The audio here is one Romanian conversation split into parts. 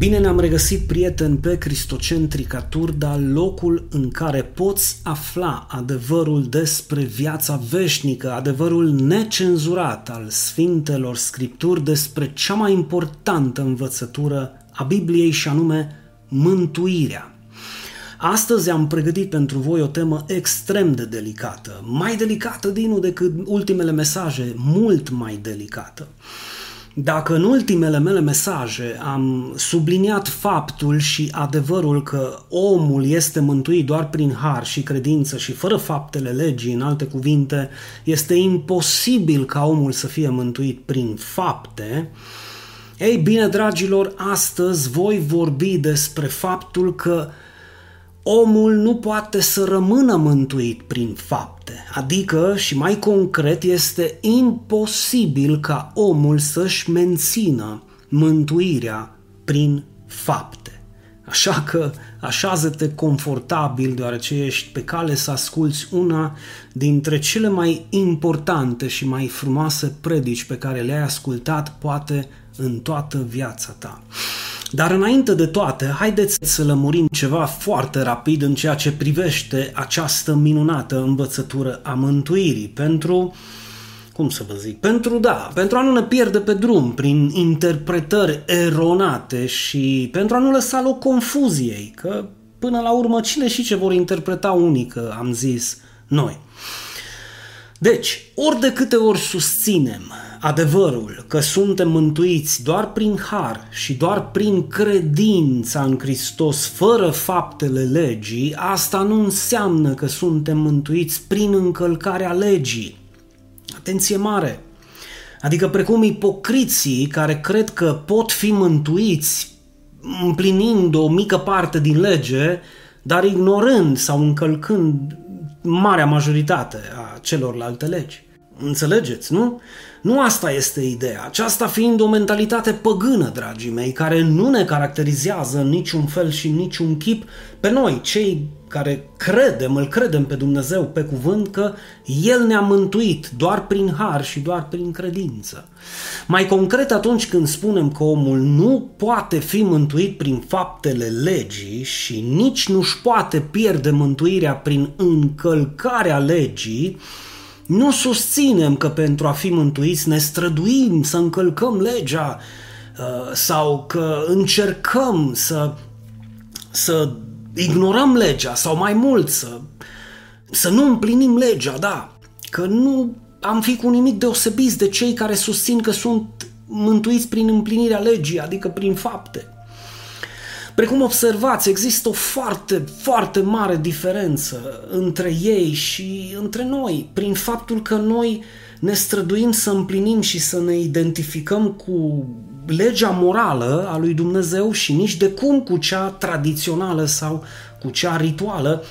Bine ne-am regăsit, prieteni, pe Cristocentrica Turda, locul în care poți afla adevărul despre viața veșnică, adevărul necenzurat al Sfintelor Scripturi despre cea mai importantă învățătură a Bibliei și anume mântuirea. Astăzi am pregătit pentru voi o temă extrem de delicată, mai delicată, Dinu, decât ultimele mesaje, mult mai delicată. Dacă în ultimele mele mesaje am subliniat faptul și adevărul că omul este mântuit doar prin har și credință și fără faptele legii, în alte cuvinte, este imposibil ca omul să fie mântuit prin fapte, ei bine, dragilor, astăzi voi vorbi despre faptul că omul nu poate să rămână mântuit prin fapte, adică, și mai concret, este imposibil ca omul să-și mențină mântuirea prin fapte. Așa că așează-te confortabil deoarece ești pe cale să asculți una dintre cele mai importante și mai frumoase predici pe care le-ai ascultat poate în toată viața ta. Dar înainte de toate, haideți să lămurim ceva foarte rapid în ceea ce privește această minunată învățătură a mântuirii pentru cum să vă zic, pentru da, pentru a nu ne pierde pe drum prin interpretări eronate și pentru a nu lăsa loc confuziei, că până la urmă cine și ce vor interpreta unică, am zis noi. Deci, ori de câte ori susținem adevărul că suntem mântuiți doar prin har și doar prin credința în Hristos, fără faptele legii, asta nu înseamnă că suntem mântuiți prin încălcarea legii. Atenție mare! Adică precum ipocriții care cred că pot fi mântuiți împlinind o mică parte din lege, dar ignorând sau încălcând marea majoritate a celorlalte legi. Înțelegeți, nu? Nu asta este ideea. Aceasta fiind o mentalitate păgână, dragii mei, care nu ne caracterizează în niciun fel și în niciun chip pe noi, cei care credem, îl credem pe Dumnezeu pe cuvânt că El ne-a mântuit doar prin har și doar prin credință. Mai concret atunci când spunem că omul nu poate fi mântuit prin faptele legii și nici nu-și poate pierde mântuirea prin încălcarea legii, nu susținem că pentru a fi mântuiți ne străduim să încălcăm legea uh, sau că încercăm să, să ignorăm legea sau mai mult să, să nu împlinim legea, da, că nu am fi cu nimic deosebiți de cei care susțin că sunt mântuiți prin împlinirea legii, adică prin fapte. Precum observați, există o foarte, foarte mare diferență între ei și între noi, prin faptul că noi ne străduim să împlinim și să ne identificăm cu legea morală a lui Dumnezeu și nici de cum cu cea tradițională sau cu cea rituală.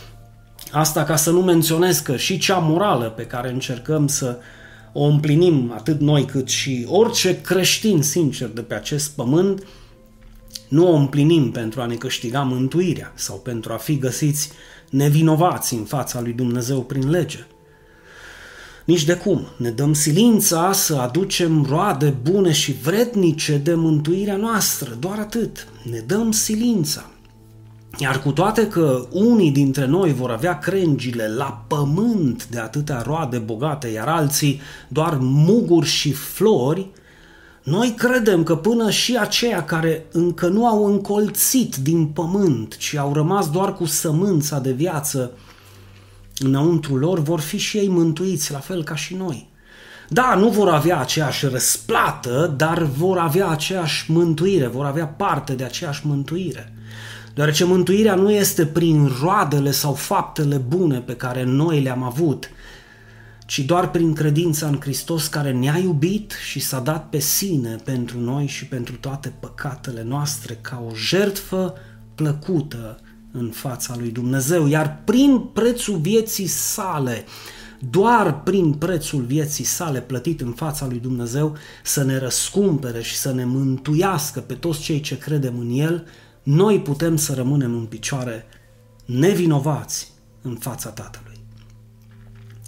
Asta ca să nu menționez că și cea morală pe care încercăm să o împlinim atât noi cât și orice creștin sincer de pe acest pământ, nu o împlinim pentru a ne câștiga mântuirea sau pentru a fi găsiți nevinovați în fața lui Dumnezeu prin lege. Nici de cum. Ne dăm silința să aducem roade bune și vrednice de mântuirea noastră, doar atât. Ne dăm silința. Iar cu toate că unii dintre noi vor avea crengile la pământ de atâtea roade bogate, iar alții doar muguri și flori, noi credem că până și aceia care încă nu au încolțit din pământ, ci au rămas doar cu sămânța de viață înăuntru lor, vor fi și ei mântuiți, la fel ca și noi. Da, nu vor avea aceeași răsplată, dar vor avea aceeași mântuire, vor avea parte de aceeași mântuire. Deoarece mântuirea nu este prin roadele sau faptele bune pe care noi le-am avut, ci doar prin credința în Hristos care ne-a iubit și s-a dat pe sine pentru noi și pentru toate păcatele noastre ca o jertfă plăcută în fața lui Dumnezeu, iar prin prețul vieții sale, doar prin prețul vieții sale plătit în fața lui Dumnezeu, să ne răscumpere și să ne mântuiască pe toți cei ce credem în El, noi putem să rămânem în picioare nevinovați în fața Tatălui.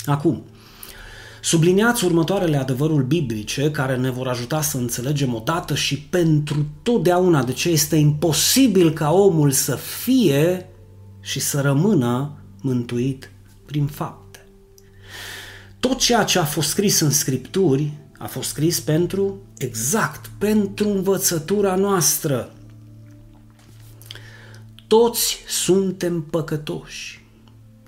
Acum, Subliniați următoarele adevăruri biblice care ne vor ajuta să înțelegem odată și pentru totdeauna de ce este imposibil ca omul să fie și să rămână mântuit prin fapte. Tot ceea ce a fost scris în Scripturi a fost scris pentru, exact, pentru învățătura noastră. Toți suntem păcătoși.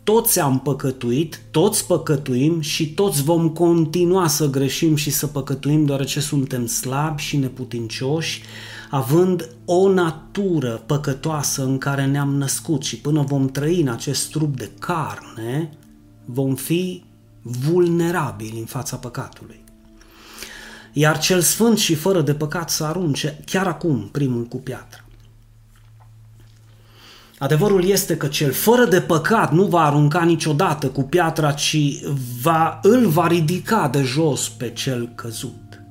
Toți am păcătuit, toți păcătuim și toți vom continua să greșim și să păcătuim deoarece suntem slabi și neputincioși, având o natură păcătoasă în care ne-am născut și până vom trăi în acest trup de carne, vom fi vulnerabili în fața păcatului. Iar cel sfânt și fără de păcat să arunce chiar acum primul cu piatră. Adevărul este că cel fără de păcat nu va arunca niciodată cu piatra, ci va, îl va ridica de jos pe cel căzut.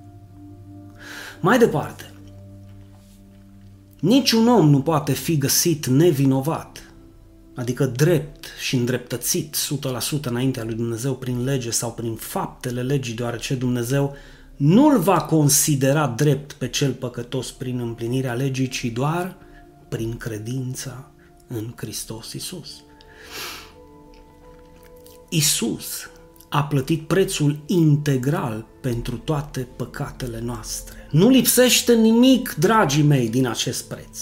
Mai departe, niciun om nu poate fi găsit nevinovat, adică drept și îndreptățit 100% înaintea lui Dumnezeu prin lege sau prin faptele legii, deoarece Dumnezeu nu-l va considera drept pe cel păcătos prin împlinirea legii, ci doar prin credința în Hristos Isus. Isus a plătit prețul integral pentru toate păcatele noastre. Nu lipsește nimic, dragii mei, din acest preț.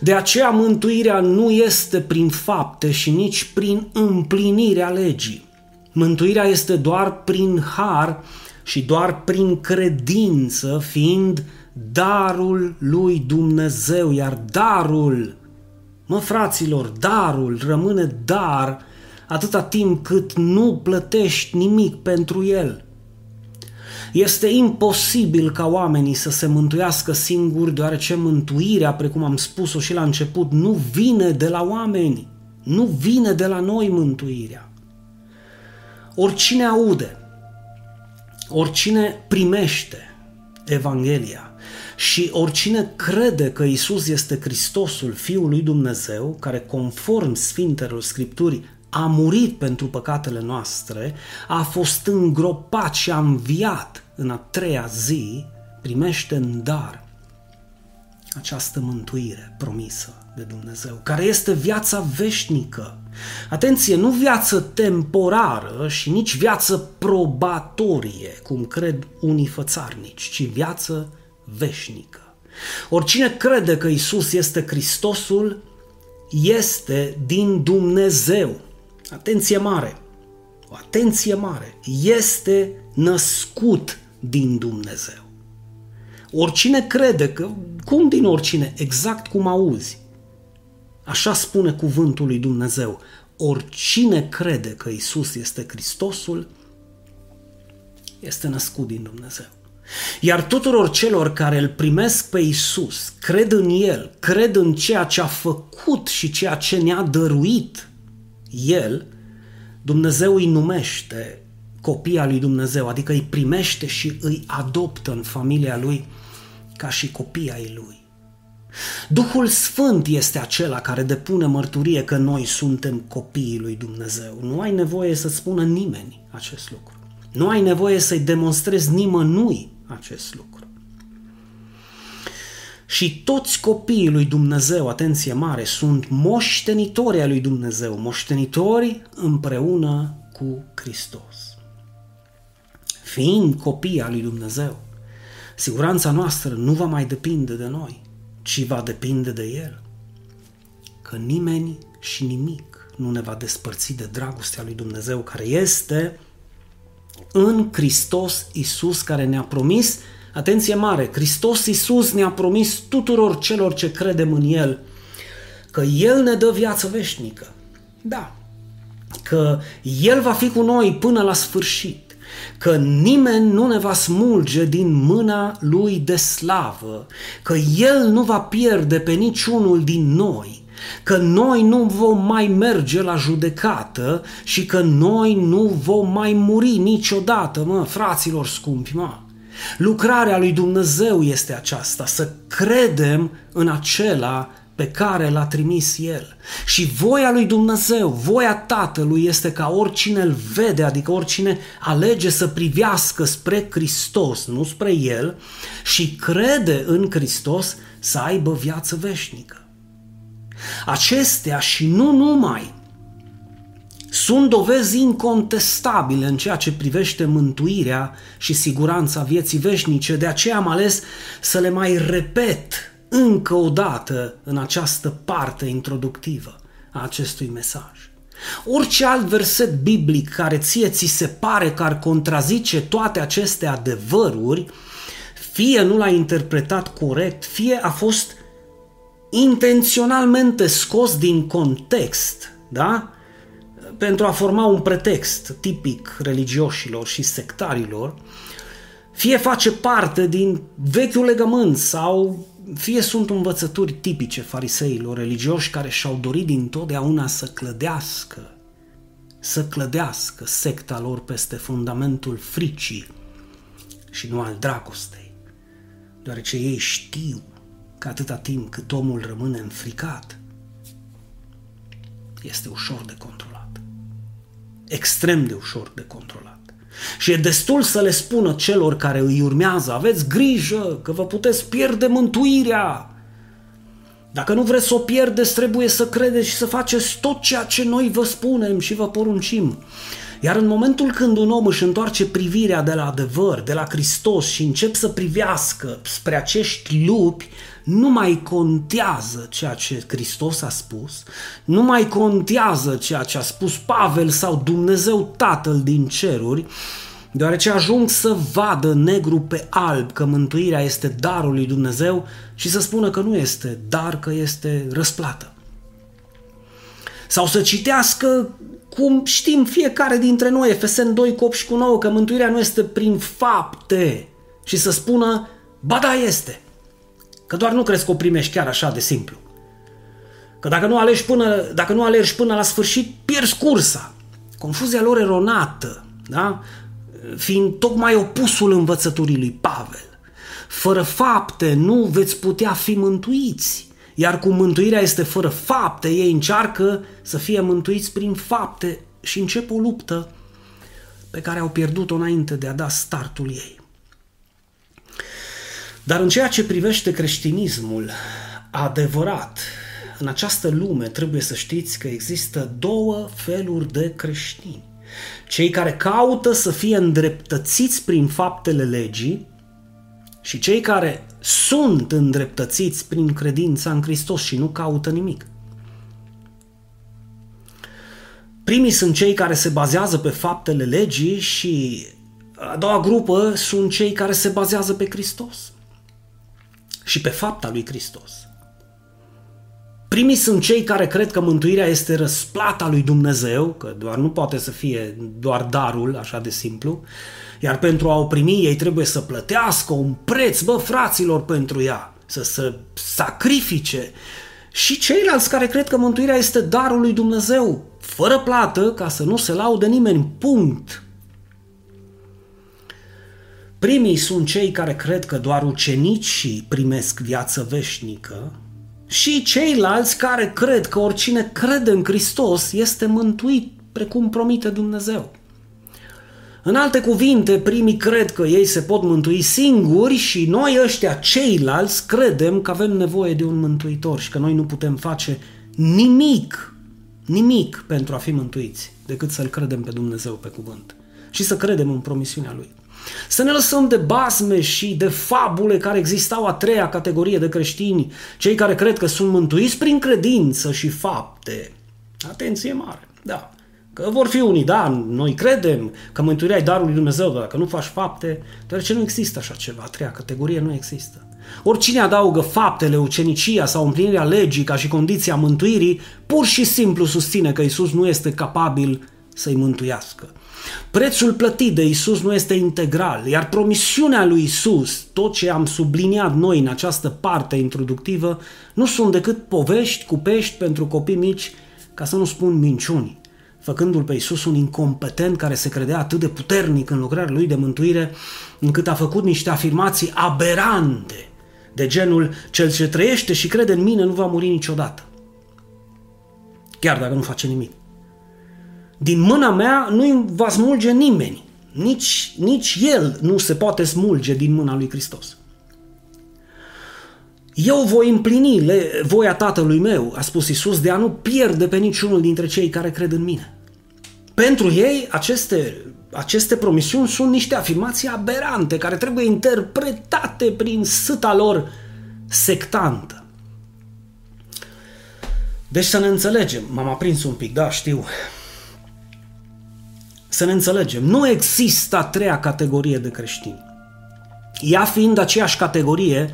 De aceea mântuirea nu este prin fapte și nici prin împlinirea legii. Mântuirea este doar prin har și doar prin credință, fiind darul lui Dumnezeu, iar darul Mă, fraților, darul rămâne dar atâta timp cât nu plătești nimic pentru el. Este imposibil ca oamenii să se mântuiască singuri, deoarece mântuirea, precum am spus-o și la început, nu vine de la oameni, nu vine de la noi mântuirea. Oricine aude, oricine primește Evanghelia, și oricine crede că Isus este Hristosul, Fiul lui Dumnezeu, care conform Sfintelor Scripturii a murit pentru păcatele noastre, a fost îngropat și a înviat în a treia zi, primește în dar această mântuire promisă de Dumnezeu, care este viața veșnică. Atenție, nu viață temporară și nici viață probatorie, cum cred unii fățarnici, ci viață veșnică. Oricine crede că Isus este Hristosul, este din Dumnezeu. Atenție mare! O atenție mare! Este născut din Dumnezeu. Oricine crede că, cum din oricine, exact cum auzi, așa spune cuvântul lui Dumnezeu, oricine crede că Isus este Hristosul, este născut din Dumnezeu. Iar tuturor celor care îl primesc pe Isus, cred în El, cred în ceea ce a făcut și ceea ce ne-a dăruit El, Dumnezeu îi numește copia lui Dumnezeu, adică îi primește și îi adoptă în familia lui ca și copii ai lui. Duhul Sfânt este acela care depune mărturie că noi suntem copiii lui Dumnezeu. Nu ai nevoie să spună nimeni acest lucru. Nu ai nevoie să-i demonstrezi nimănui acest lucru. Și toți copiii lui Dumnezeu, atenție mare, sunt moștenitori ai lui Dumnezeu, moștenitori împreună cu Hristos. Fiind copii al lui Dumnezeu, siguranța noastră nu va mai depinde de noi, ci va depinde de El. Că nimeni și nimic nu ne va despărți de dragostea lui Dumnezeu, care este în Hristos Isus care ne-a promis, atenție mare, Hristos Isus ne-a promis tuturor celor ce credem în El că El ne dă viață veșnică. Da, că El va fi cu noi până la sfârșit, că nimeni nu ne va smulge din mâna Lui de slavă, că El nu va pierde pe niciunul din noi, că noi nu vom mai merge la judecată și că noi nu vom mai muri niciodată, mă, fraților scumpi, mă. Lucrarea lui Dumnezeu este aceasta, să credem în acela pe care l-a trimis El. Și voia lui Dumnezeu, voia Tatălui este ca oricine îl vede, adică oricine alege să privească spre Hristos, nu spre El, și crede în Hristos să aibă viață veșnică. Acestea și nu numai sunt dovezi incontestabile în ceea ce privește mântuirea și siguranța vieții veșnice, de aceea am ales să le mai repet încă o dată în această parte introductivă a acestui mesaj. Orice alt verset biblic care ție ți se pare că ar contrazice toate aceste adevăruri, fie nu l-a interpretat corect, fie a fost intenționalmente scos din context, da? pentru a forma un pretext tipic religioșilor și sectarilor, fie face parte din vechiul legământ sau fie sunt învățături tipice fariseilor religioși care și-au dorit din totdeauna să clădească, să clădească secta lor peste fundamentul fricii și nu al dragostei, deoarece ei știu că atâta timp cât omul rămâne înfricat, este ușor de controlat. Extrem de ușor de controlat. Și e destul să le spună celor care îi urmează, aveți grijă că vă puteți pierde mântuirea. Dacă nu vreți să o pierdeți, trebuie să credeți și să faceți tot ceea ce noi vă spunem și vă poruncim. Iar în momentul când un om își întoarce privirea de la adevăr, de la Hristos și încep să privească spre acești lupi, nu mai contează ceea ce Hristos a spus, nu mai contează ceea ce a spus Pavel sau Dumnezeu Tatăl din ceruri, deoarece ajung să vadă negru pe alb că mântuirea este darul lui Dumnezeu și să spună că nu este dar, că este răsplată. Sau să citească cum știm fiecare dintre noi, Efesen 2 cu 8 și cu 9, că mântuirea nu este prin fapte și să spună, ba da este, că doar nu crezi că o primești chiar așa de simplu. Că dacă nu alergi până, dacă nu alergi până la sfârșit, pierzi cursa. Confuzia lor eronată, da? fiind tocmai opusul învățăturii lui Pavel. Fără fapte nu veți putea fi mântuiți. Iar cum mântuirea este fără fapte, ei încearcă să fie mântuiți prin fapte și încep o luptă pe care au pierdut-o înainte de a da startul ei. Dar în ceea ce privește creștinismul adevărat, în această lume trebuie să știți că există două feluri de creștini. Cei care caută să fie îndreptățiți prin faptele legii și cei care sunt îndreptățiți prin credința în Hristos și nu caută nimic. Primii sunt cei care se bazează pe faptele legii și a doua grupă sunt cei care se bazează pe Hristos și pe fapta lui Hristos. Primii sunt cei care cred că mântuirea este răsplata lui Dumnezeu, că doar nu poate să fie doar darul, așa de simplu, iar pentru a o primi ei trebuie să plătească un preț, bă, fraților, pentru ea, să se sacrifice. Și ceilalți care cred că mântuirea este darul lui Dumnezeu, fără plată, ca să nu se laude nimeni, punct. Primii sunt cei care cred că doar ucenicii primesc viață veșnică și ceilalți care cred că oricine crede în Hristos este mântuit precum promite Dumnezeu. În alte cuvinte, primii cred că ei se pot mântui singuri și noi ăștia ceilalți credem că avem nevoie de un mântuitor și că noi nu putem face nimic, nimic pentru a fi mântuiți decât să-L credem pe Dumnezeu pe cuvânt și să credem în promisiunea Lui. Să ne lăsăm de basme și de fabule care existau a treia categorie de creștini, cei care cred că sunt mântuiți prin credință și fapte. Atenție mare, da. Că vor fi unii, da, noi credem că mântuirea e darul lui Dumnezeu, dar dacă nu faci fapte, deoarece nu există așa ceva, a treia categorie nu există. Oricine adaugă faptele, ucenicia sau împlinirea legii ca și condiția mântuirii, pur și simplu susține că Isus nu este capabil să-i mântuiască. Prețul plătit de Isus nu este integral, iar promisiunea lui Isus, tot ce am subliniat noi în această parte introductivă, nu sunt decât povești cu pești pentru copii mici, ca să nu spun minciuni, făcându-l pe Isus un incompetent care se credea atât de puternic în lucrarea lui de mântuire, încât a făcut niște afirmații aberante de genul cel ce trăiește și crede în mine nu va muri niciodată. Chiar dacă nu face nimic. Din mâna mea nu va smulge nimeni. Nici, nici el nu se poate smulge din mâna lui Hristos. Eu voi împlini le, voia tatălui meu, a spus Isus, de a nu pierde pe niciunul dintre cei care cred în mine. Pentru ei, aceste, aceste promisiuni sunt niște afirmații aberante care trebuie interpretate prin sâta lor sectantă. Deci să ne înțelegem, m-am aprins un pic, da, știu. Să ne înțelegem, nu există a treia categorie de creștini. Ea fiind aceeași categorie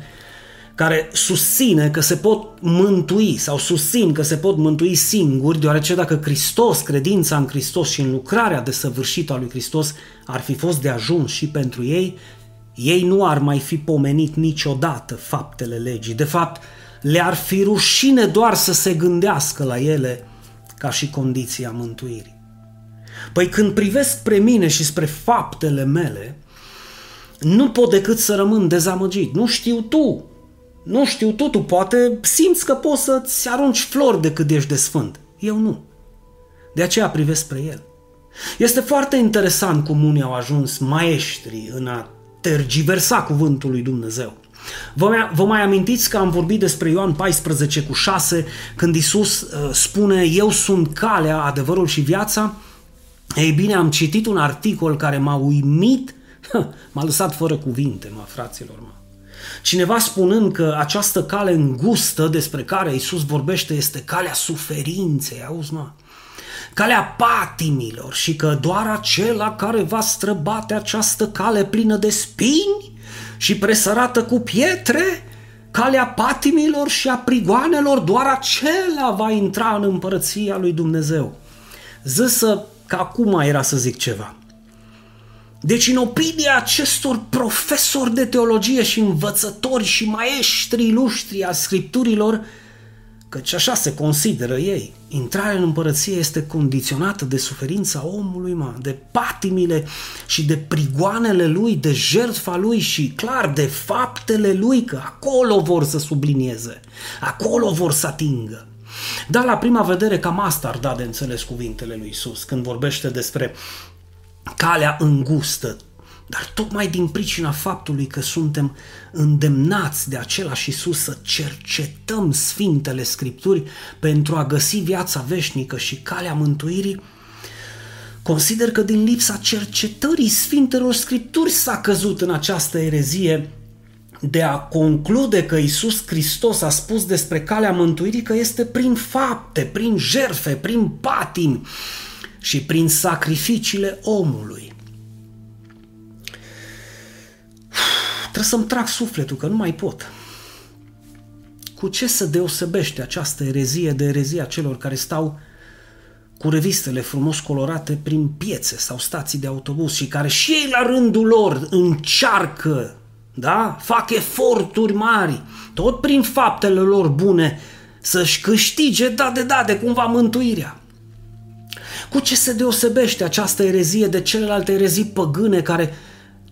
care susține că se pot mântui sau susțin că se pot mântui singuri, deoarece dacă Hristos, credința în Hristos și în lucrarea desăvârșită a lui Hristos ar fi fost de ajuns și pentru ei, ei nu ar mai fi pomenit niciodată faptele legii. De fapt, le-ar fi rușine doar să se gândească la ele ca și condiția mântuirii. Păi când privesc spre mine și spre faptele mele, nu pot decât să rămân dezamăgit. Nu știu tu, nu știu totul, poate simți că poți să-ți arunci flori de cât ești de sfânt. Eu nu. De aceea privesc spre el. Este foarte interesant cum unii au ajuns maestri în a tergiversa cuvântul lui Dumnezeu. Vă mai, vă mai amintiți că am vorbit despre Ioan 14 cu 6, când Isus uh, spune Eu sunt calea, adevărul și viața? Ei bine, am citit un articol care m-a uimit, m-a lăsat fără cuvinte, mă, fraților, mă. Cineva spunând că această cale îngustă despre care Isus vorbește este calea suferinței, auzi mă? Calea patimilor și că doar acela care va străbate această cale plină de spini și presărată cu pietre, calea patimilor și a prigoanelor, doar acela va intra în împărăția lui Dumnezeu. Zăsă că acum era să zic ceva. Deci, în opinia acestor profesori de teologie și învățători și maestri ilustri a scripturilor, căci așa se consideră ei, intrarea în împărăție este condiționată de suferința omului, mă, de patimile și de prigoanele lui, de jertfa lui și, clar, de faptele lui, că acolo vor să sublinieze, acolo vor să atingă. Dar la prima vedere cam asta ar da de înțeles cuvintele lui Isus când vorbește despre calea îngustă, dar tocmai din pricina faptului că suntem îndemnați de același Isus să cercetăm Sfintele Scripturi pentru a găsi viața veșnică și calea mântuirii, consider că din lipsa cercetării Sfintelor Scripturi s-a căzut în această erezie de a conclude că Isus Hristos a spus despre calea mântuirii că este prin fapte, prin jerfe, prin patimi, și prin sacrificiile omului. Trebuie să-mi trag sufletul, că nu mai pot. Cu ce se deosebește această erezie de erezia celor care stau cu revistele frumos colorate prin piețe sau stații de autobuz și care și ei la rândul lor încearcă, da? fac eforturi mari, tot prin faptele lor bune, să-și câștige da de da de cumva mântuirea. Cu ce se deosebește această erezie de celelalte erezii păgâne care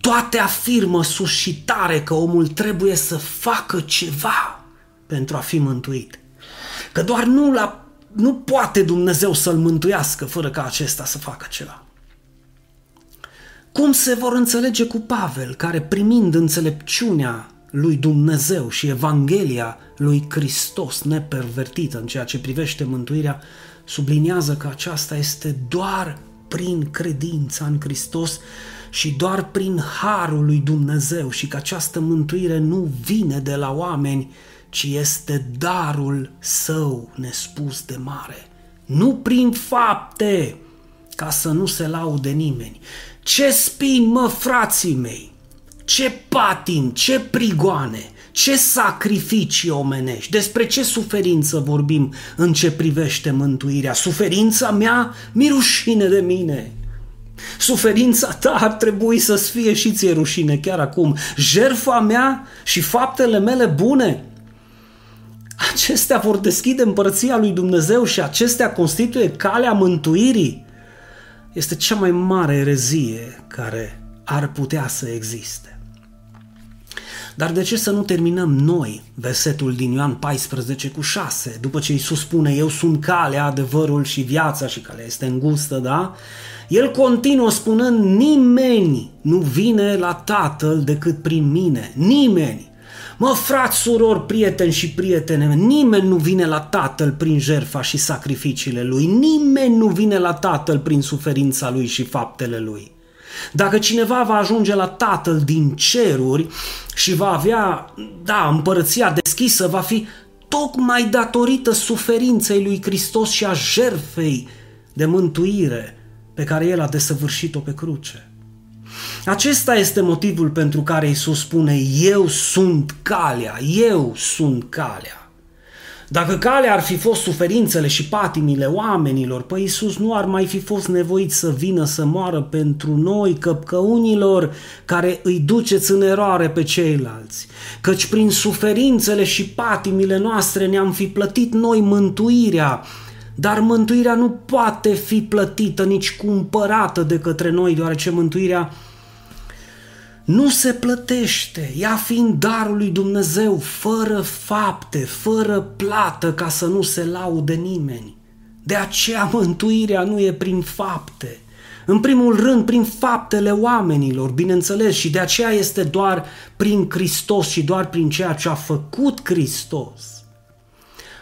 toate afirmă sus și tare că omul trebuie să facă ceva pentru a fi mântuit? Că doar nu, la, nu poate Dumnezeu să-l mântuiască fără ca acesta să facă ceva. Cum se vor înțelege cu Pavel, care primind înțelepciunea lui Dumnezeu și Evanghelia lui Hristos nepervertită în ceea ce privește mântuirea, subliniază că aceasta este doar prin credința în Hristos și doar prin harul lui Dumnezeu și că această mântuire nu vine de la oameni, ci este darul său nespus de mare. Nu prin fapte, ca să nu se laude nimeni. Ce spin, mă, frații mei! Ce patim, ce prigoane, ce sacrificii omenești, despre ce suferință vorbim în ce privește mântuirea. Suferința mea mi rușine de mine. Suferința ta ar trebui să-ți fie și ție rușine chiar acum. Jerfa mea și faptele mele bune, acestea vor deschide împărăția lui Dumnezeu și acestea constituie calea mântuirii. Este cea mai mare erezie care ar putea să existe. Dar de ce să nu terminăm noi versetul din Ioan 14 cu 6, după ce Iisus spune, eu sunt calea, adevărul și viața și calea este îngustă, da? El continuă spunând, nimeni nu vine la Tatăl decât prin mine, nimeni. Mă, frați, surori, prieteni și prietene, nimeni nu vine la Tatăl prin jertfa și sacrificiile Lui, nimeni nu vine la Tatăl prin suferința Lui și faptele Lui. Dacă cineva va ajunge la Tatăl din ceruri și va avea, da, împărăția deschisă, va fi tocmai datorită suferinței lui Hristos și a jertfei de mântuire pe care El a desăvârșit-o pe cruce. Acesta este motivul pentru care Isus spune, eu sunt calea, eu sunt calea. Dacă calea ar fi fost suferințele și patimile oamenilor, păi Iisus nu ar mai fi fost nevoit să vină să moară pentru noi, căpcăunilor care îi duceți în eroare pe ceilalți. Căci prin suferințele și patimile noastre ne-am fi plătit noi mântuirea, dar mântuirea nu poate fi plătită, nici cumpărată de către noi, deoarece mântuirea nu se plătește, ea fiind darul lui Dumnezeu, fără fapte, fără plată, ca să nu se laude nimeni. De aceea mântuirea nu e prin fapte, în primul rând prin faptele oamenilor, bineînțeles, și de aceea este doar prin Hristos și doar prin ceea ce a făcut Hristos.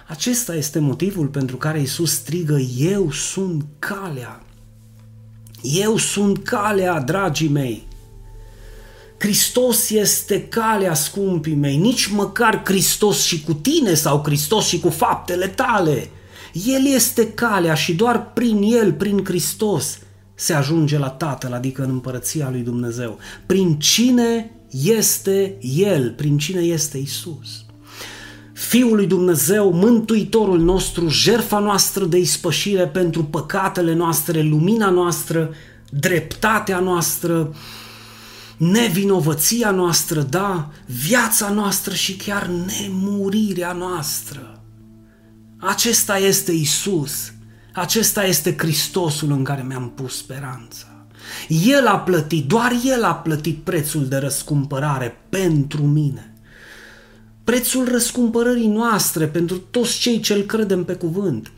Acesta este motivul pentru care Isus strigă, eu sunt calea. Eu sunt calea, dragii mei. Hristos este calea, scumpii mei, nici măcar Hristos și cu tine sau Hristos și cu faptele tale. El este calea și doar prin El, prin Hristos, se ajunge la Tatăl, adică în împărăția lui Dumnezeu. Prin cine este El, prin cine este Isus. Fiul lui Dumnezeu, Mântuitorul nostru, jerfa noastră de ispășire pentru păcatele noastre, lumina noastră, dreptatea noastră, nevinovăția noastră, da, viața noastră și chiar nemurirea noastră. Acesta este Isus, acesta este Hristosul în care mi-am pus speranța. El a plătit, doar El a plătit prețul de răscumpărare pentru mine. Prețul răscumpărării noastre pentru toți cei ce îl credem pe cuvânt.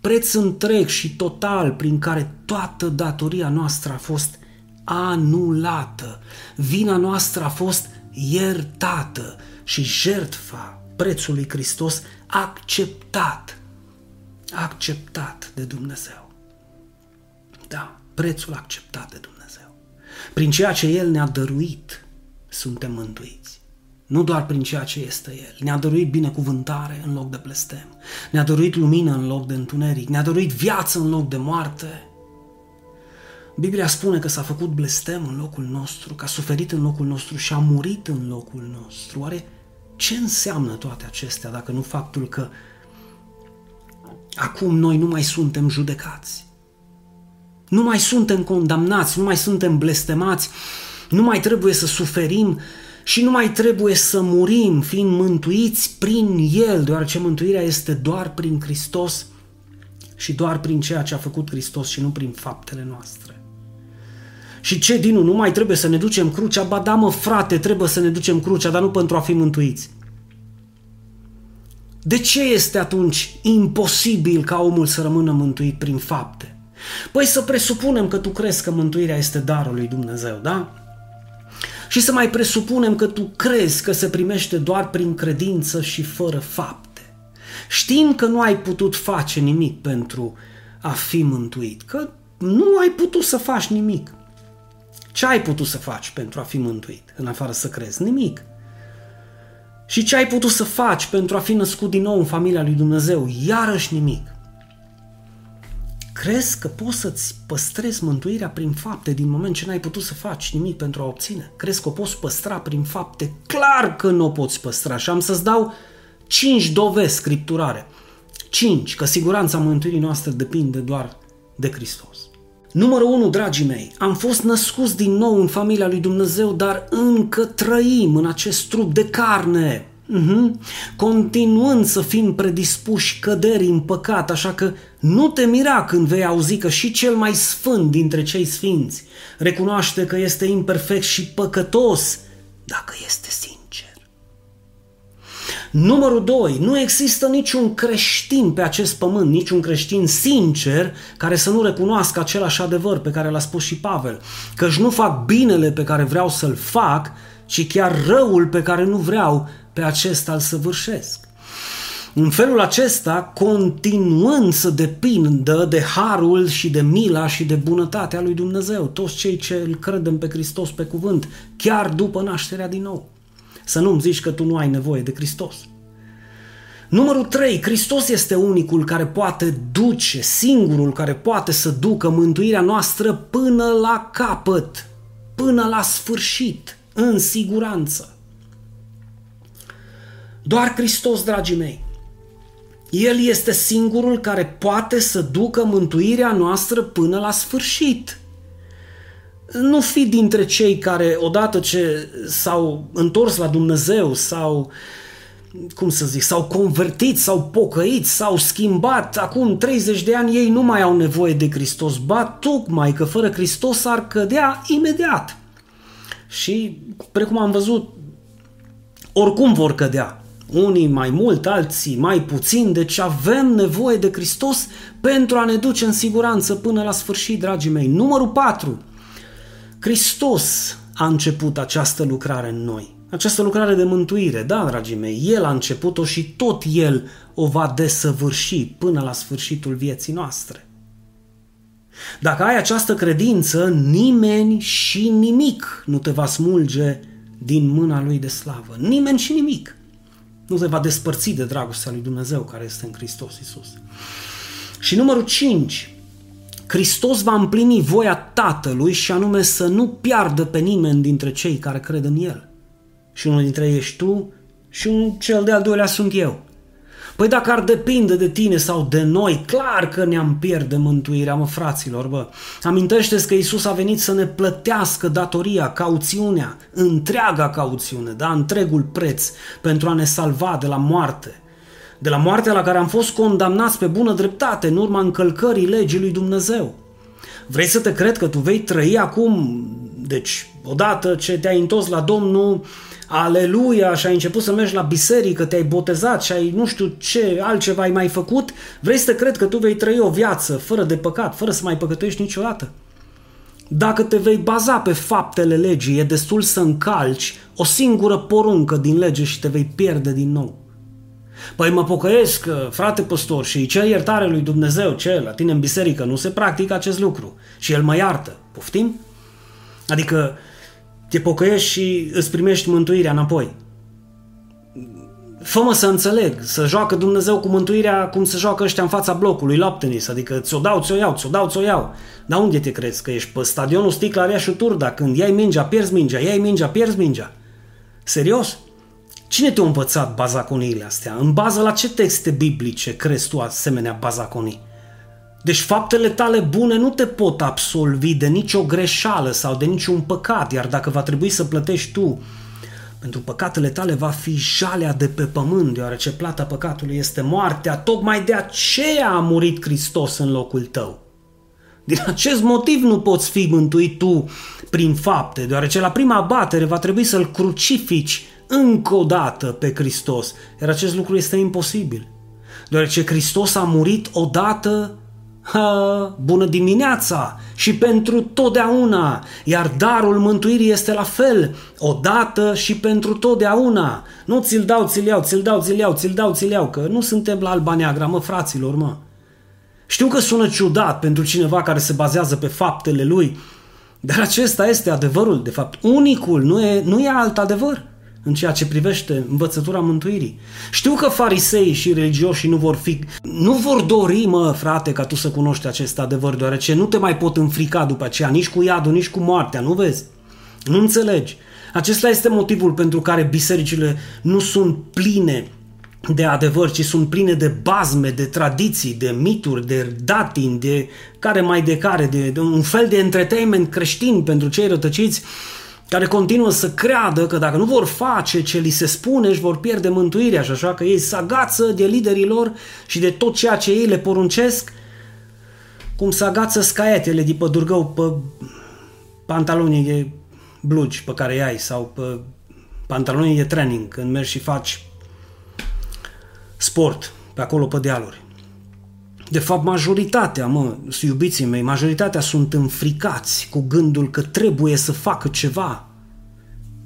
Preț întreg și total prin care toată datoria noastră a fost anulată. Vina noastră a fost iertată și jertfa prețului Hristos acceptat. Acceptat de Dumnezeu. Da, prețul acceptat de Dumnezeu. Prin ceea ce El ne-a dăruit, suntem mântuiți. Nu doar prin ceea ce este El. Ne-a dăruit binecuvântare în loc de blestem. Ne-a dăruit lumină în loc de întuneric. Ne-a dăruit viață în loc de moarte. Biblia spune că s-a făcut blestem în locul nostru, că a suferit în locul nostru și a murit în locul nostru. Oare ce înseamnă toate acestea dacă nu faptul că acum noi nu mai suntem judecați? Nu mai suntem condamnați, nu mai suntem blestemați, nu mai trebuie să suferim și nu mai trebuie să murim fiind mântuiți prin El, deoarece mântuirea este doar prin Hristos și doar prin ceea ce a făcut Hristos și nu prin faptele noastre. Și ce, Dinu, nu mai trebuie să ne ducem crucea? Ba da, mă, frate, trebuie să ne ducem crucea, dar nu pentru a fi mântuiți. De ce este atunci imposibil ca omul să rămână mântuit prin fapte? Păi să presupunem că tu crezi că mântuirea este darul lui Dumnezeu, da? Și să mai presupunem că tu crezi că se primește doar prin credință și fără fapte. Știm că nu ai putut face nimic pentru a fi mântuit, că nu ai putut să faci nimic. Ce ai putut să faci pentru a fi mântuit, în afară să crezi? Nimic. Și ce ai putut să faci pentru a fi născut din nou în familia lui Dumnezeu? Iarăși nimic. Crezi că poți să-ți păstrezi mântuirea prin fapte din moment ce n-ai putut să faci nimic pentru a obține? Crezi că o poți păstra prin fapte? Clar că nu o poți păstra și am să-ți dau cinci dovezi scripturare. Cinci, că siguranța mântuirii noastre depinde doar de Hristos. Numărul 1, dragii mei, am fost născuți din nou în familia lui Dumnezeu, dar încă trăim în acest trup de carne, uh-huh. continuând să fim predispuși căderii în păcat, așa că nu te mira când vei auzi că și cel mai sfânt dintre cei sfinți recunoaște că este imperfect și păcătos dacă este sincer. Numărul 2. Nu există niciun creștin pe acest pământ, niciun creștin sincer care să nu recunoască același adevăr pe care l-a spus și Pavel. Căci nu fac binele pe care vreau să-l fac, ci chiar răul pe care nu vreau pe acesta îl săvârșesc. În felul acesta, continuând să depindă de harul și de mila și de bunătatea lui Dumnezeu, toți cei ce îl credem pe Hristos pe cuvânt, chiar după nașterea din nou. Să nu-mi zici că tu nu ai nevoie de Hristos. Numărul 3. Hristos este unicul care poate duce, singurul care poate să ducă mântuirea noastră până la capăt, până la sfârșit, în siguranță. Doar Hristos, dragii mei. El este singurul care poate să ducă mântuirea noastră până la sfârșit. Nu fi dintre cei care, odată ce s-au întors la Dumnezeu sau cum să zic, s-au convertit, s-au pocăit, s-au schimbat, acum 30 de ani ei nu mai au nevoie de Hristos, ba tocmai că fără Hristos ar cădea imediat. Și, precum am văzut, oricum vor cădea. Unii mai mult, alții mai puțin, deci avem nevoie de Hristos pentru a ne duce în siguranță până la sfârșit, dragii mei. Numărul 4. Hristos a început această lucrare în noi. Această lucrare de mântuire, da, dragii mei, El a început-o și tot El o va desăvârși până la sfârșitul vieții noastre. Dacă ai această credință, nimeni și nimic nu te va smulge din mâna Lui de slavă. Nimeni și nimic nu te va despărți de dragostea lui Dumnezeu care este în Hristos Isus. Și numărul 5. Hristos va împlini voia Tatălui și anume să nu piardă pe nimeni dintre cei care cred în El. Și unul dintre ei ești tu și un cel de-al doilea sunt eu. Păi dacă ar depinde de tine sau de noi, clar că ne-am pierde mântuirea, mă fraților, bă. amintește că Isus a venit să ne plătească datoria, cauțiunea, întreaga cauțiune, da, întregul preț pentru a ne salva de la moarte. De la moartea la care am fost condamnați pe bună dreptate în urma încălcării legii lui Dumnezeu. Vrei să te cred că tu vei trăi acum, deci odată ce te-ai întors la Domnul, aleluia și ai început să mergi la biserică, te-ai botezat și ai nu știu ce altceva ai mai făcut, vrei să cred că tu vei trăi o viață fără de păcat, fără să mai păcătuiești niciodată. Dacă te vei baza pe faptele legii, e destul să încalci o singură poruncă din lege și te vei pierde din nou. Păi mă pocăiesc, frate păstor, și ce iertare lui Dumnezeu, ce, la tine în biserică nu se practică acest lucru și El mă iartă. Poftim? Adică te pocăiești și îți primești mântuirea înapoi. Fă-mă să înțeleg, să joacă Dumnezeu cu mântuirea cum se joacă ăștia în fața blocului, laptenis, adică ți-o dau, ți-o iau, ți-o dau, ți-o iau. Dar unde te crezi? Că ești pe stadionul Sticla și Turda, când iai mingea, pierzi mingea, iai mingea, pierzi mingea. Serios? Cine te-a învățat bazaconiile astea? În bază la ce texte biblice crezi tu asemenea bazaconii? Deci faptele tale bune nu te pot absolvi de nicio greșeală sau de niciun păcat, iar dacă va trebui să plătești tu pentru păcatele tale va fi jalea de pe pământ, deoarece plata păcatului este moartea, tocmai de aceea a murit Hristos în locul tău. Din acest motiv nu poți fi mântuit tu prin fapte, deoarece la prima batere va trebui să-L crucifici încă o dată pe Hristos, iar acest lucru este imposibil. Deoarece Hristos a murit odată Ha, bună dimineața și pentru totdeauna, iar darul mântuirii este la fel, odată și pentru totdeauna. Nu ți-l dau, ți-l iau, ți-l dau, ți-l iau, ți-l dau, ți-l iau, că nu suntem la Alba Neagra, mă, fraților, mă. Știu că sună ciudat pentru cineva care se bazează pe faptele lui, dar acesta este adevărul, de fapt, unicul, nu e, nu e alt adevăr în ceea ce privește învățătura mântuirii. Știu că farisei și religioșii nu vor fi, nu vor dori, mă, frate, ca tu să cunoști acest adevăr, deoarece nu te mai pot înfrica după aceea, nici cu iadul, nici cu moartea, nu vezi? Nu înțelegi. Acesta este motivul pentru care bisericile nu sunt pline de adevăr, ci sunt pline de bazme, de tradiții, de mituri, de datini, de care mai de care, de, de un fel de entertainment creștin pentru cei rătăciți care continuă să creadă că dacă nu vor face ce li se spune, își vor pierde mântuirea și așa că ei se agață de liderii lor și de tot ceea ce ei le poruncesc, cum se agață scaietele de pe durgău pe pantalonii de blugi pe care ai sau pe pantalonii de training când mergi și faci sport, pe acolo pe dealuri. De fapt, majoritatea, mă, iubiții mei, majoritatea sunt înfricați cu gândul că trebuie să facă ceva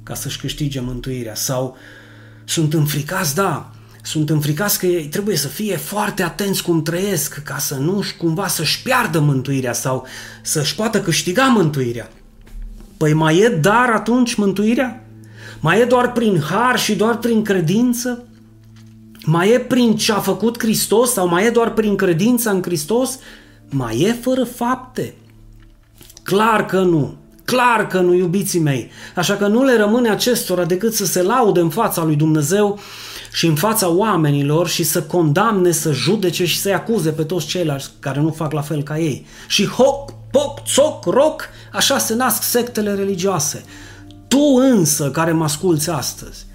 ca să-și câștige mântuirea sau sunt înfricați, da, sunt înfricați că ei trebuie să fie foarte atenți cum trăiesc ca să nu cumva să-și piardă mântuirea sau să-și poată câștiga mântuirea. Păi mai e dar atunci mântuirea? Mai e doar prin har și doar prin credință? Mai e prin ce a făcut Hristos sau mai e doar prin credința în Hristos? Mai e fără fapte? Clar că nu. Clar că nu, iubiții mei. Așa că nu le rămâne acestora decât să se laude în fața lui Dumnezeu și în fața oamenilor și să condamne, să judece și să-i acuze pe toți ceilalți care nu fac la fel ca ei. Și hoc, poc, țoc, roc, așa se nasc sectele religioase. Tu însă care mă asculți astăzi,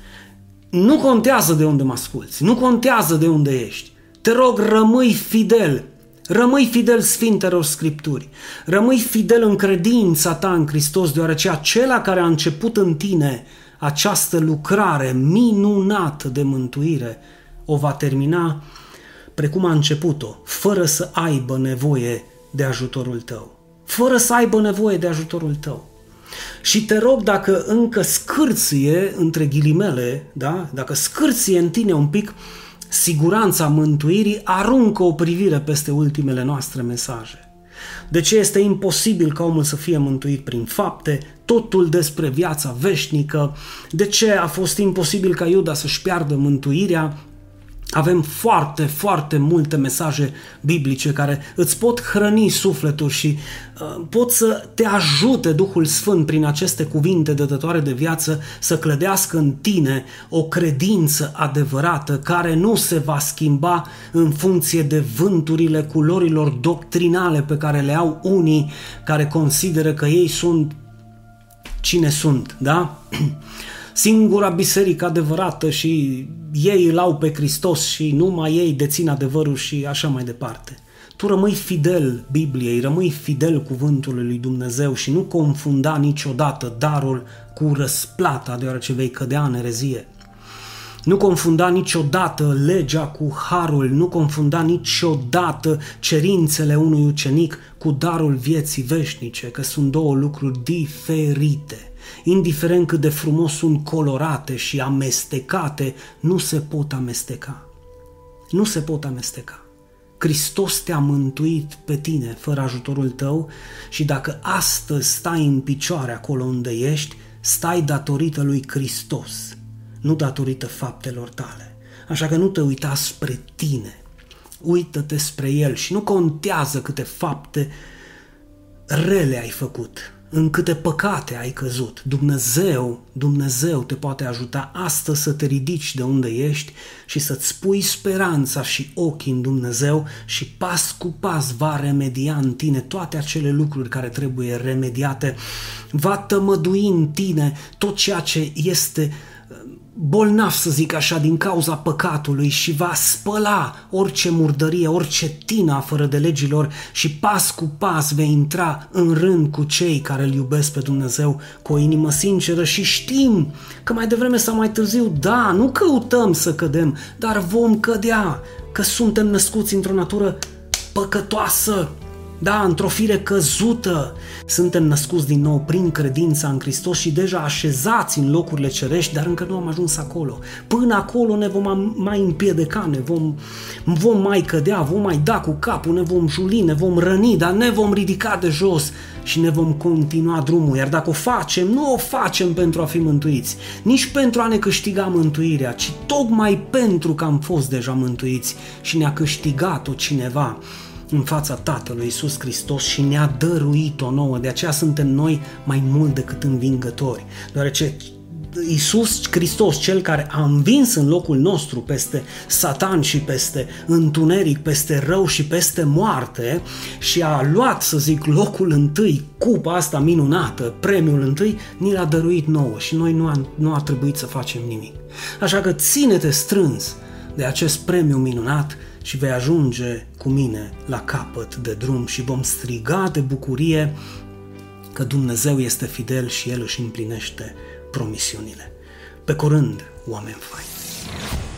nu contează de unde mă asculți, nu contează de unde ești. Te rog, rămâi fidel, rămâi fidel Sfintelor Scripturi, rămâi fidel în credința ta în Hristos, deoarece acela care a început în tine această lucrare minunată de mântuire o va termina precum a început-o, fără să aibă nevoie de ajutorul tău. Fără să aibă nevoie de ajutorul tău. Și te rog, dacă încă scârție, între ghilimele, da? dacă scârție în tine un pic siguranța mântuirii, aruncă o privire peste ultimele noastre mesaje. De ce este imposibil ca omul să fie mântuit prin fapte, totul despre viața veșnică, de ce a fost imposibil ca Iuda să-și piardă mântuirea, avem foarte, foarte multe mesaje biblice care îți pot hrăni sufletul și uh, pot să te ajute Duhul Sfânt prin aceste cuvinte dătătoare de viață să clădească în tine o credință adevărată care nu se va schimba în funcție de vânturile culorilor doctrinale pe care le au unii care consideră că ei sunt cine sunt, da? singura biserică adevărată și ei îl au pe Hristos și numai ei dețin adevărul și așa mai departe. Tu rămâi fidel Bibliei, rămâi fidel cuvântului lui Dumnezeu și nu confunda niciodată darul cu răsplata, deoarece vei cădea în erezie. Nu confunda niciodată legea cu harul, nu confunda niciodată cerințele unui ucenic cu darul vieții veșnice, că sunt două lucruri diferite indiferent cât de frumos sunt colorate și amestecate, nu se pot amesteca. Nu se pot amesteca. Hristos te-a mântuit pe tine fără ajutorul tău și dacă astăzi stai în picioare acolo unde ești, stai datorită lui Hristos, nu datorită faptelor tale. Așa că nu te uita spre tine, uită-te spre El și nu contează câte fapte rele ai făcut, în câte păcate ai căzut. Dumnezeu, Dumnezeu te poate ajuta astăzi să te ridici de unde ești și să-ți pui speranța și ochii în Dumnezeu și pas cu pas va remedia în tine toate acele lucruri care trebuie remediate, va tămădui în tine tot ceea ce este bolnav, să zic așa, din cauza păcatului și va spăla orice murdărie, orice tina fără de legilor și pas cu pas vei intra în rând cu cei care îl iubesc pe Dumnezeu cu o inimă sinceră și știm că mai devreme sau mai târziu, da, nu căutăm să cădem, dar vom cădea, că suntem născuți într-o natură păcătoasă, da, într-o fire căzută, suntem născuți din nou prin credința în Hristos și deja așezați în locurile cerești, dar încă nu am ajuns acolo. Până acolo ne vom mai împiedica, ne vom, vom mai cădea, vom mai da cu capul, ne vom juli, ne vom răni, dar ne vom ridica de jos și ne vom continua drumul. Iar dacă o facem, nu o facem pentru a fi mântuiți, nici pentru a ne câștiga mântuirea, ci tocmai pentru că am fost deja mântuiți și ne-a câștigat-o cineva în fața Tatălui Iisus Hristos și ne-a dăruit-o nouă. De aceea suntem noi mai mult decât învingători, deoarece Iisus Hristos, cel care a învins în locul nostru peste Satan și peste întuneric, peste rău și peste moarte și a luat, să zic, locul întâi, cupa asta minunată, premiul întâi, ni l-a dăruit nouă și noi nu a, nu a trebuit să facem nimic. Așa că ține-te strâns de acest premiu minunat și vei ajunge cu mine la capăt de drum și vom striga de bucurie că Dumnezeu este fidel și El își împlinește promisiunile. Pe curând, oameni faini!